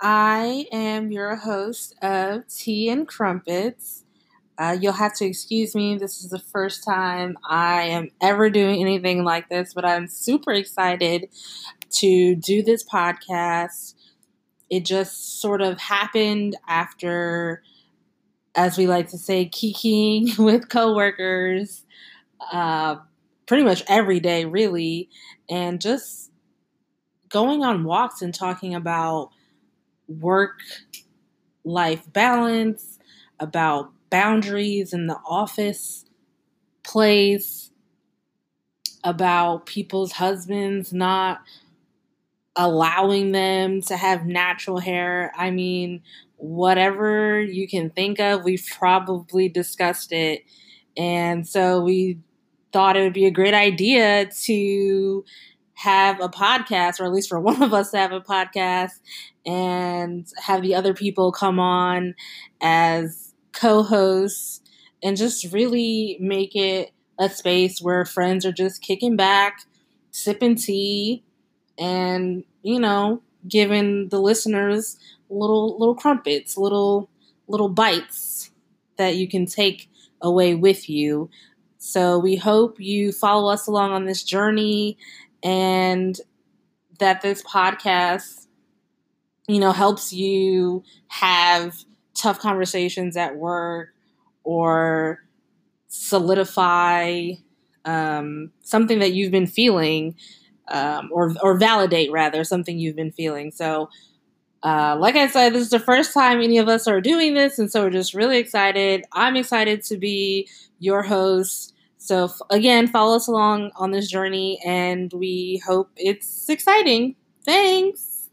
I am your host of Tea and Crumpets. Uh, you'll have to excuse me. This is the first time I am ever doing anything like this, but I'm super excited to do this podcast. It just sort of happened after, as we like to say, kikiing with coworkers uh, pretty much every day, really, and just going on walks and talking about work life balance, about boundaries in the office place, about people's husbands not allowing them to have natural hair. I mean, whatever you can think of, we've probably discussed it. And so we thought it would be a great idea to have a podcast, or at least for one of us to have a podcast, and have the other people come on as co hosts and just really make it a space where friends are just kicking back, sipping tea, and, you know, giving the listeners little little crumpets, little little bites that you can take away with you. So we hope you follow us along on this journey and that this podcast, you know, helps you have tough conversations at work or solidify um, something that you've been feeling um, or, or validate rather something you've been feeling. So, uh, like I said, this is the first time any of us are doing this, and so we're just really excited. I'm excited to be your host so, f- again, follow us along on this journey, and we hope it's exciting. Thanks.